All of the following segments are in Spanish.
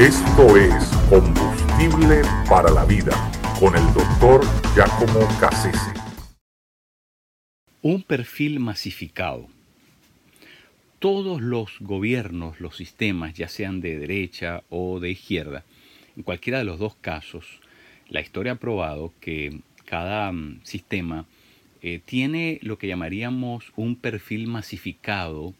Esto es Combustible para la Vida con el doctor Giacomo Cassese. Un perfil masificado. Todos los gobiernos, los sistemas, ya sean de derecha o de izquierda, en cualquiera de los dos casos, la historia ha probado que cada mm, sistema eh, tiene lo que llamaríamos un perfil masificado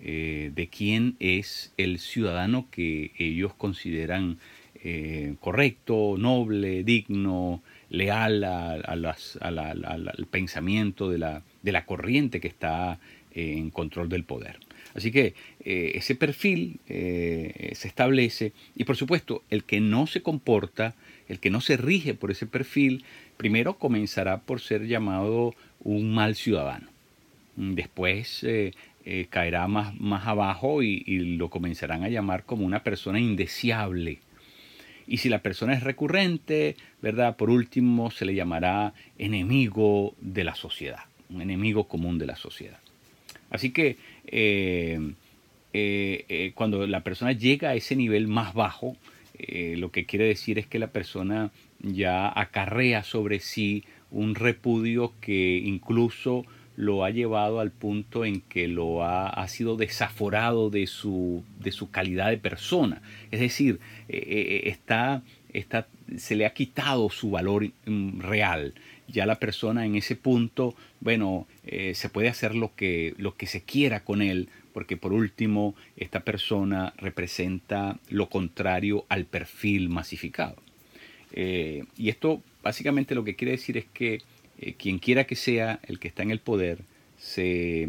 eh, de quién es el ciudadano que ellos consideran eh, correcto, noble, digno, leal al pensamiento de la, de la, corriente que está en control del poder. Así que ese perfil se establece y por supuesto el que no se comporta, el que no se rige por ese perfil, primero comenzará por ser llamado un mal ciudadano. Después eh, eh, caerá más, más abajo y, lo comenzarán a llamar como una persona indeseable. Y si la persona es recurrente, ¿verdad? Por último, se le llamará enemigo de la sociedad, un enemigo común de la sociedad. Así que eh, cuando la persona llega a ese nivel más bajo, lo que quiere decir es que la persona ya acarrea sobre sí un repudio que incluso lo ha llevado al punto en que lo ha, sido desaforado de su, de su, calidad de persona. Es decir, eh, eh, está, está, se le ha quitado su valor mm, real. Ya la persona en ese punto, bueno, eh, se puede hacer lo que, lo que se quiera con él, porque por último, esta persona representa lo contrario al perfil masificado. y esto básicamente lo que quiere decir es que eh, quien quiera que sea el que está en el poder se,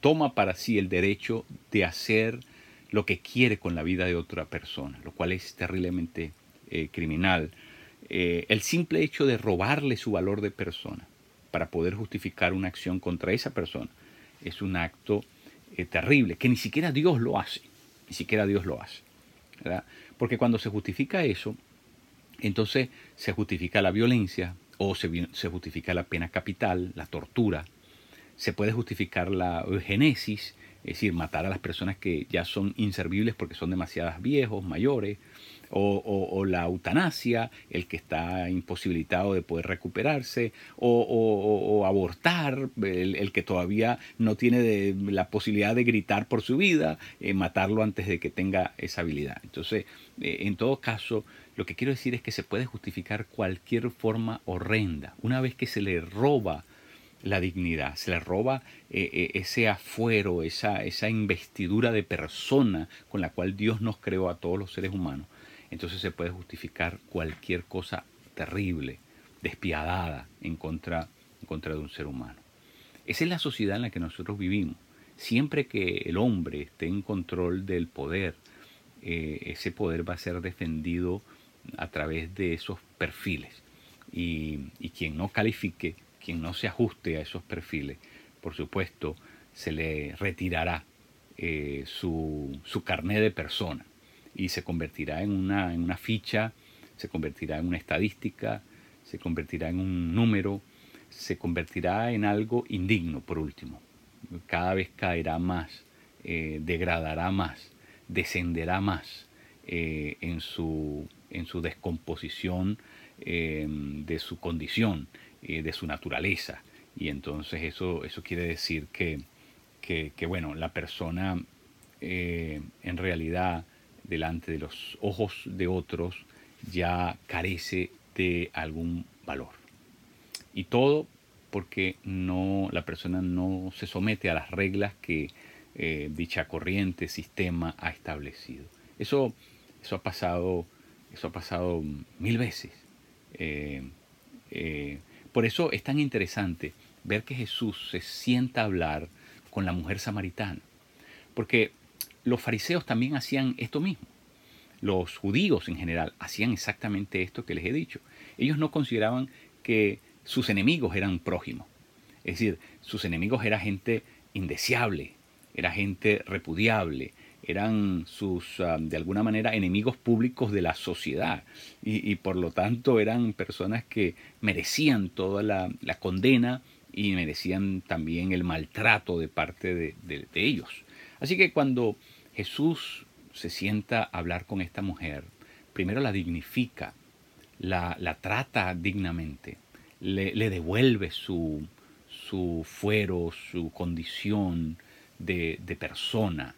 toma para sí el derecho de hacer lo que quiere con la vida de otra persona, lo cual es terriblemente eh, criminal. Eh, el simple hecho de robarle su valor de persona para poder justificar una acción contra esa persona es un acto terrible, que ni siquiera Dios lo hace, ni siquiera Dios lo hace. Porque cuando se justifica eso, entonces se justifica la violencia o se, justifica la pena capital, la tortura, se puede justificar la eugenesis, es decir, matar a las personas que ya son inservibles porque son demasiadas viejos, mayores, o, la eutanasia, el que está imposibilitado de poder recuperarse, o, abortar, el, que todavía no tiene la posibilidad de gritar por su vida, eh, matarlo antes de que tenga esa habilidad. Entonces, eh, en todo caso, lo que quiero decir es que se puede justificar cualquier forma horrenda. Una vez que se le roba la dignidad, se le roba eh, ese afuero, esa, esa investidura de persona con la cual Dios nos creó a todos los seres humanos, entonces se puede justificar cualquier cosa terrible, despiadada en contra, de un ser humano. Esa es la sociedad en la que nosotros vivimos. Siempre que el hombre esté en control del poder, eh, ese poder va a ser defendido a través de esos perfiles. Y, quien no califique, quien no se ajuste a esos perfiles, por supuesto, se le retirará eh, su, su carné de persona y se convertirá en una, en una ficha, se convertirá en una estadística, se convertirá en un número, se convertirá en algo indigno, por último. Cada vez caerá más, eh, degradará más, descenderá más eh, en, su, en su descomposición eh, de su condición, de su naturaleza. Y entonces eso, eso quiere decir que, que, que bueno, la persona en realidad delante de los ojos de otros ya carece de algún valor. Y todo porque no, la persona no se somete a las reglas que eh, dicha corriente, sistema ha establecido. Eso, eso, ha, pasado, eso ha pasado mil veces. Eh, eh, por eso es tan interesante ver que Jesús se sienta a hablar con la mujer samaritana. Porque los fariseos también hacían esto mismo. Los judíos en general hacían exactamente esto que les he dicho. Ellos no consideraban que sus enemigos eran prójimos. Es decir, sus enemigos eran gente indeseable, era gente repudiable, eran sus, ah, de alguna manera, enemigos públicos de la sociedad y, por lo tanto eran personas que merecían toda la, condena y merecían también el maltrato de parte de ellos. Así que cuando Jesús se sienta a hablar con esta mujer, primero la dignifica, la, trata dignamente, le, devuelve su, su, fuero, su condición de, persona.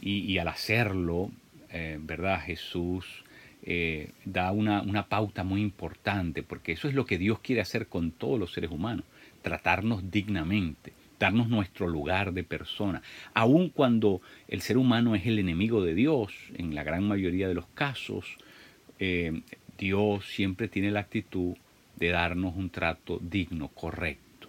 Y, al hacerlo, eh, ¿verdad? Jesús eh, da una, una pauta muy importante, porque eso es lo que Dios quiere hacer con todos los seres humanos, tratarnos dignamente darnos nuestro lugar de persona, aun cuando el ser humano es el enemigo de Dios, en la gran mayoría de los casos, eh, Dios siempre tiene la actitud de darnos un trato digno, correcto.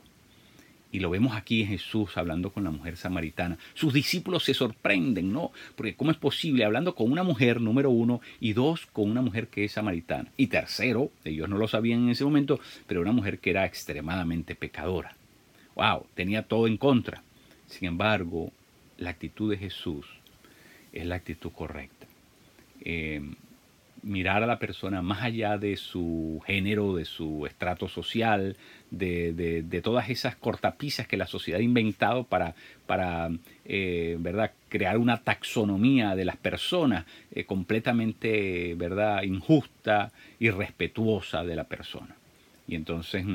Y lo vemos aquí en Jesús hablando con la mujer samaritana. Sus discípulos se sorprenden, ¿no? Porque ¿cómo es posible? Hablando con una mujer, número uno, y dos, con una mujer que es samaritana. Y tercero, ellos no lo sabían en ese momento, pero una mujer que era extremadamente pecadora wow, tenía todo en contra. Sin embargo, la actitud de Jesús es la actitud correcta. Eh, mirar a la persona más allá de su género, de su estrato social, de, todas esas cortapisas que la sociedad ha inventado para, eh, ¿verdad? crear una taxonomía de las personas eh, completamente ¿verdad? injusta y respetuosa de la persona. Y entonces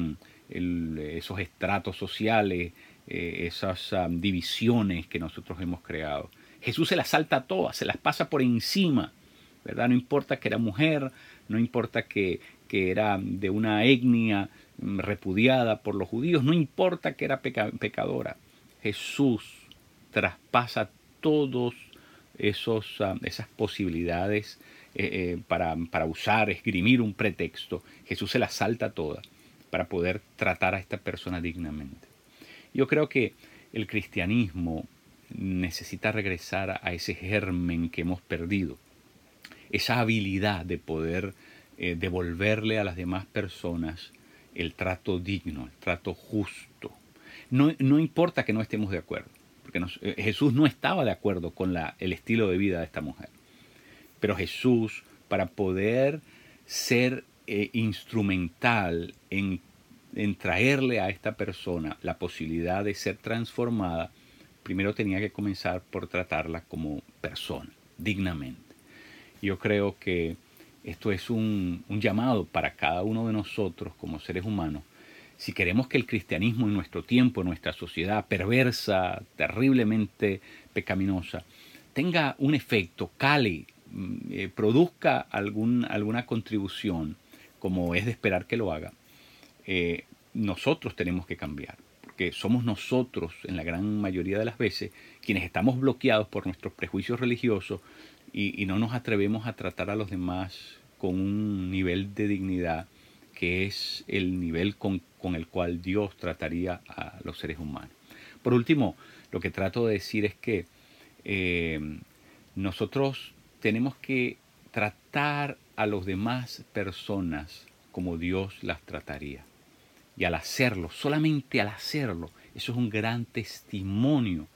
esos estratos sociales, eh, esas ah, divisiones que nosotros hemos creado. Jesús se las salta todas, se las pasa por encima, ¿verdad? No importa que era mujer, no importa que, que era de una etnia mm, repudiada por los judíos, no importa que era pecadora. Jesús traspasa todos esos, ah, esas posibilidades eh, eh, para, para, usar, esgrimir un pretexto. Jesús se las salta todas para poder tratar a esta persona dignamente. Yo creo que el cristianismo necesita regresar a ese germen que hemos perdido, esa habilidad de poder eh, devolverle a las demás personas el trato digno, el trato justo. No, no importa que no estemos de acuerdo, porque eh, Jesús no estaba de acuerdo con el estilo de vida de esta mujer, pero Jesús, para poder ser eh, instrumental en, traerle a esta persona la posibilidad de ser transformada, primero tenía que comenzar por tratarla como persona, dignamente. Yo creo que esto es un, un, llamado para cada uno de nosotros como seres humanos. Si queremos que el cristianismo en nuestro tiempo, en nuestra sociedad perversa, terriblemente pecaminosa, tenga un efecto, cale, mm, eh, produzca algún, alguna contribución, como es de esperar que lo haga, eh, nosotros tenemos que cambiar, porque somos nosotros, en la gran mayoría de las veces, quienes estamos bloqueados por nuestros prejuicios religiosos y, no nos atrevemos a tratar a los demás con un nivel de dignidad que es el nivel con, el cual Dios trataría a los seres humanos. Por último, lo que trato de decir es que eh, nosotros tenemos que tratar a los demás personas como Dios las trataría. Y al hacerlo, solamente al hacerlo, eso es un gran testimonio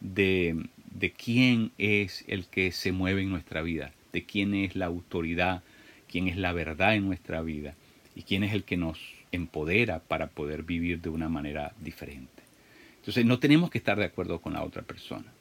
de, de quién es el que se mueve en nuestra vida, de quién es la autoridad, quién es la verdad en nuestra vida y quién es el que nos empodera para poder vivir de una manera diferente. Entonces no tenemos que estar de acuerdo con la otra persona.